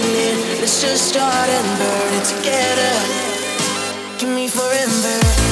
evening. Let's just start and burn it together. Give me forever.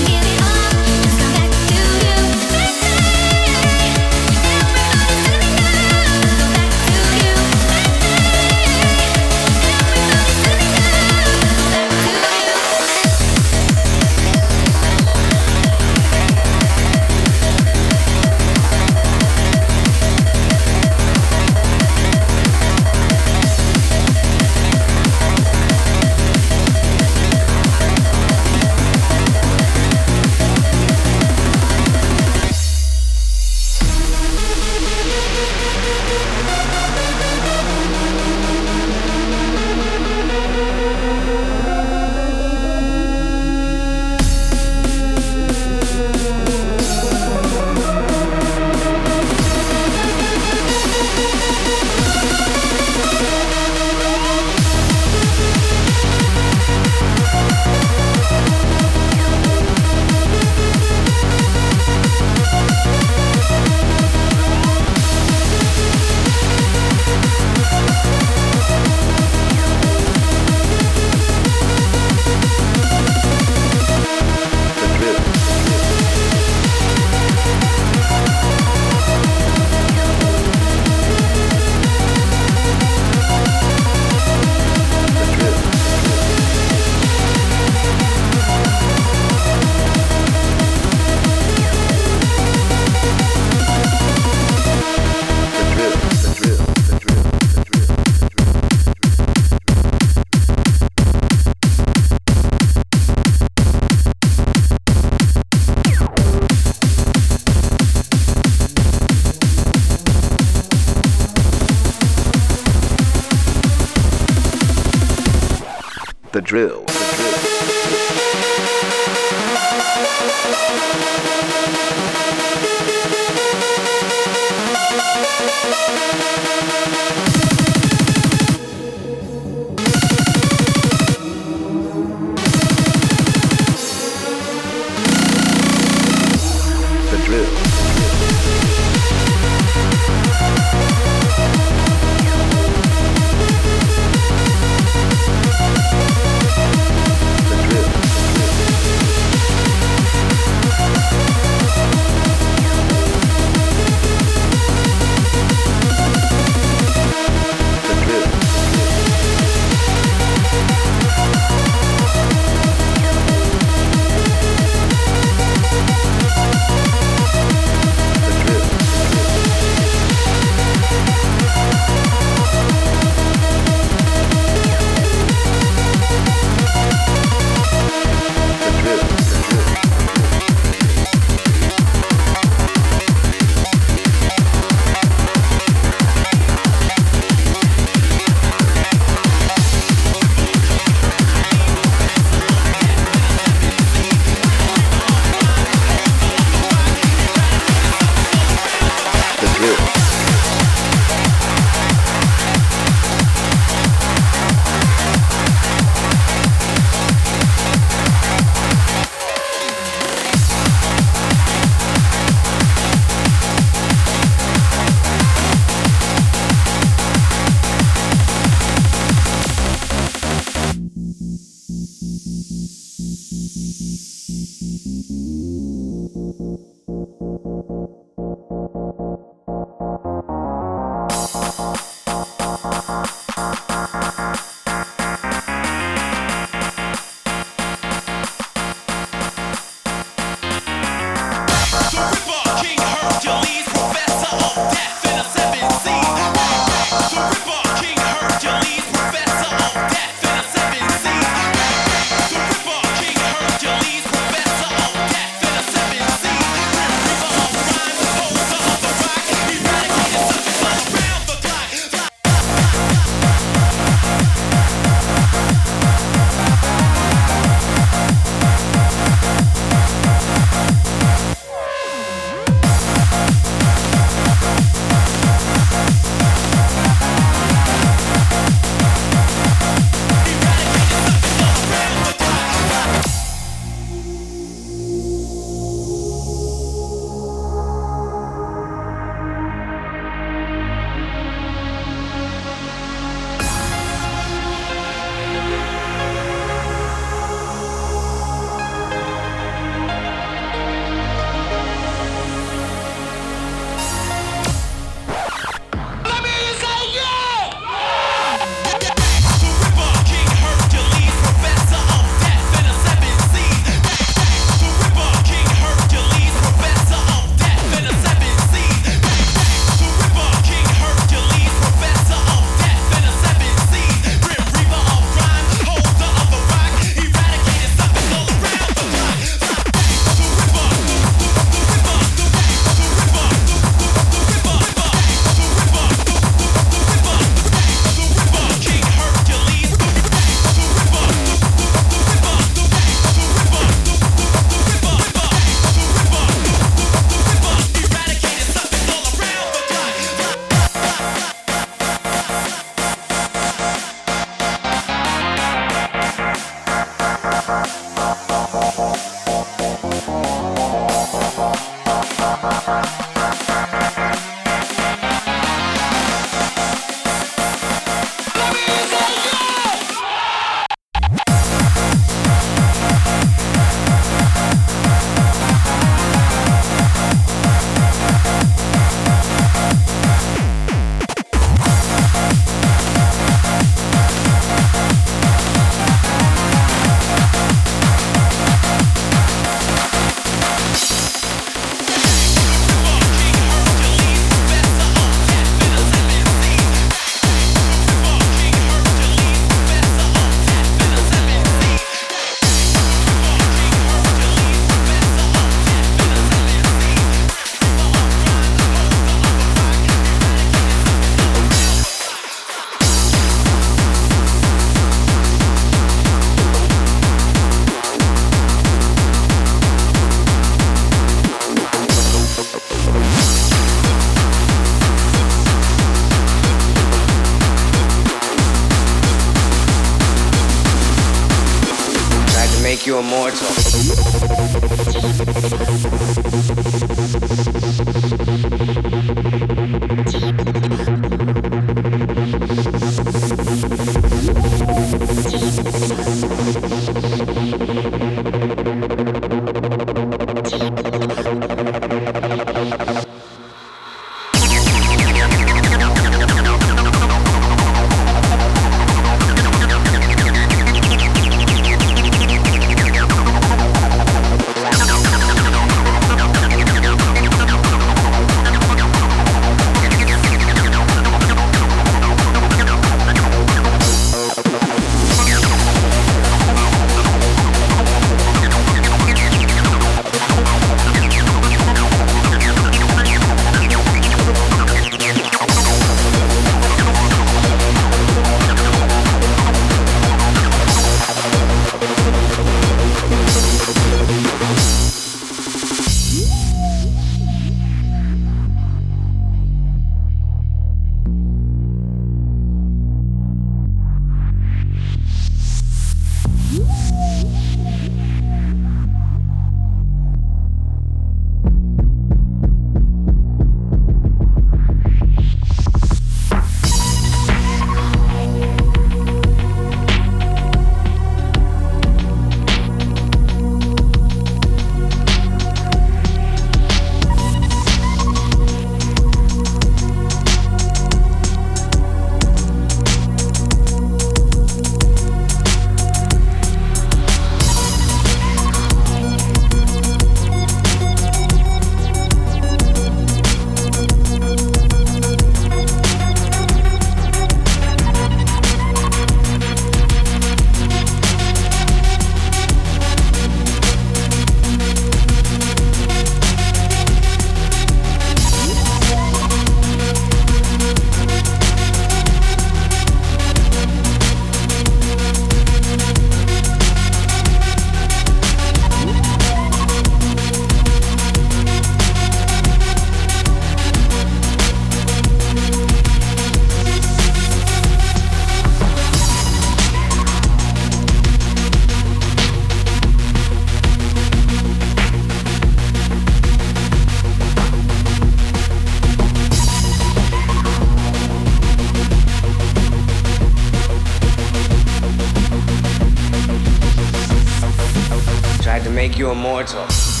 Make you immortal.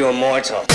Tried to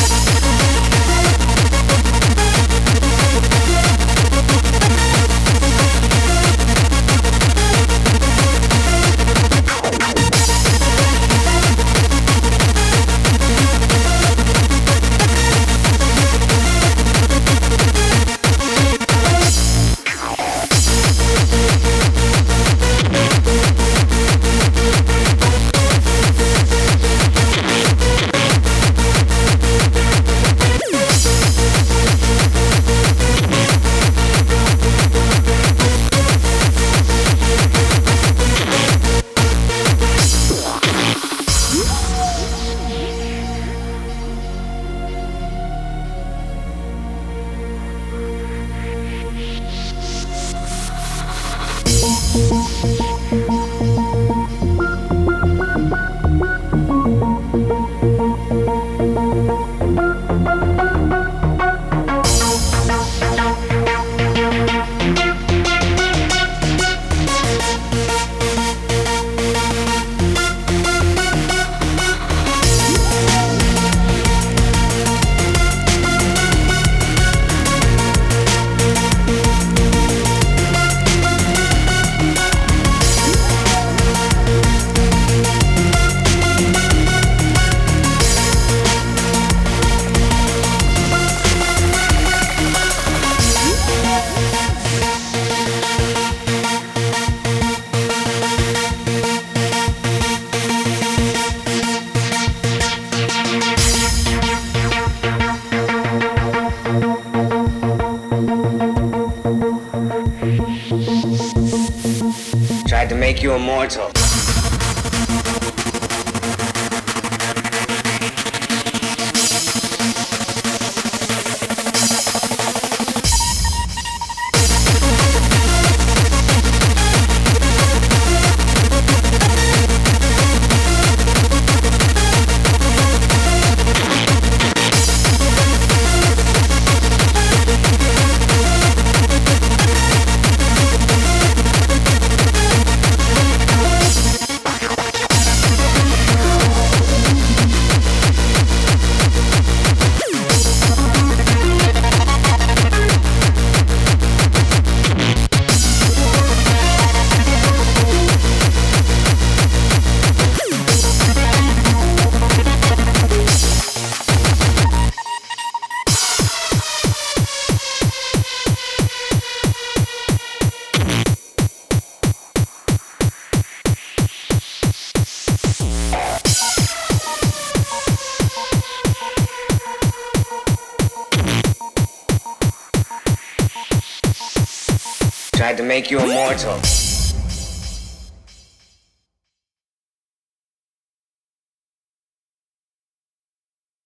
you immortal.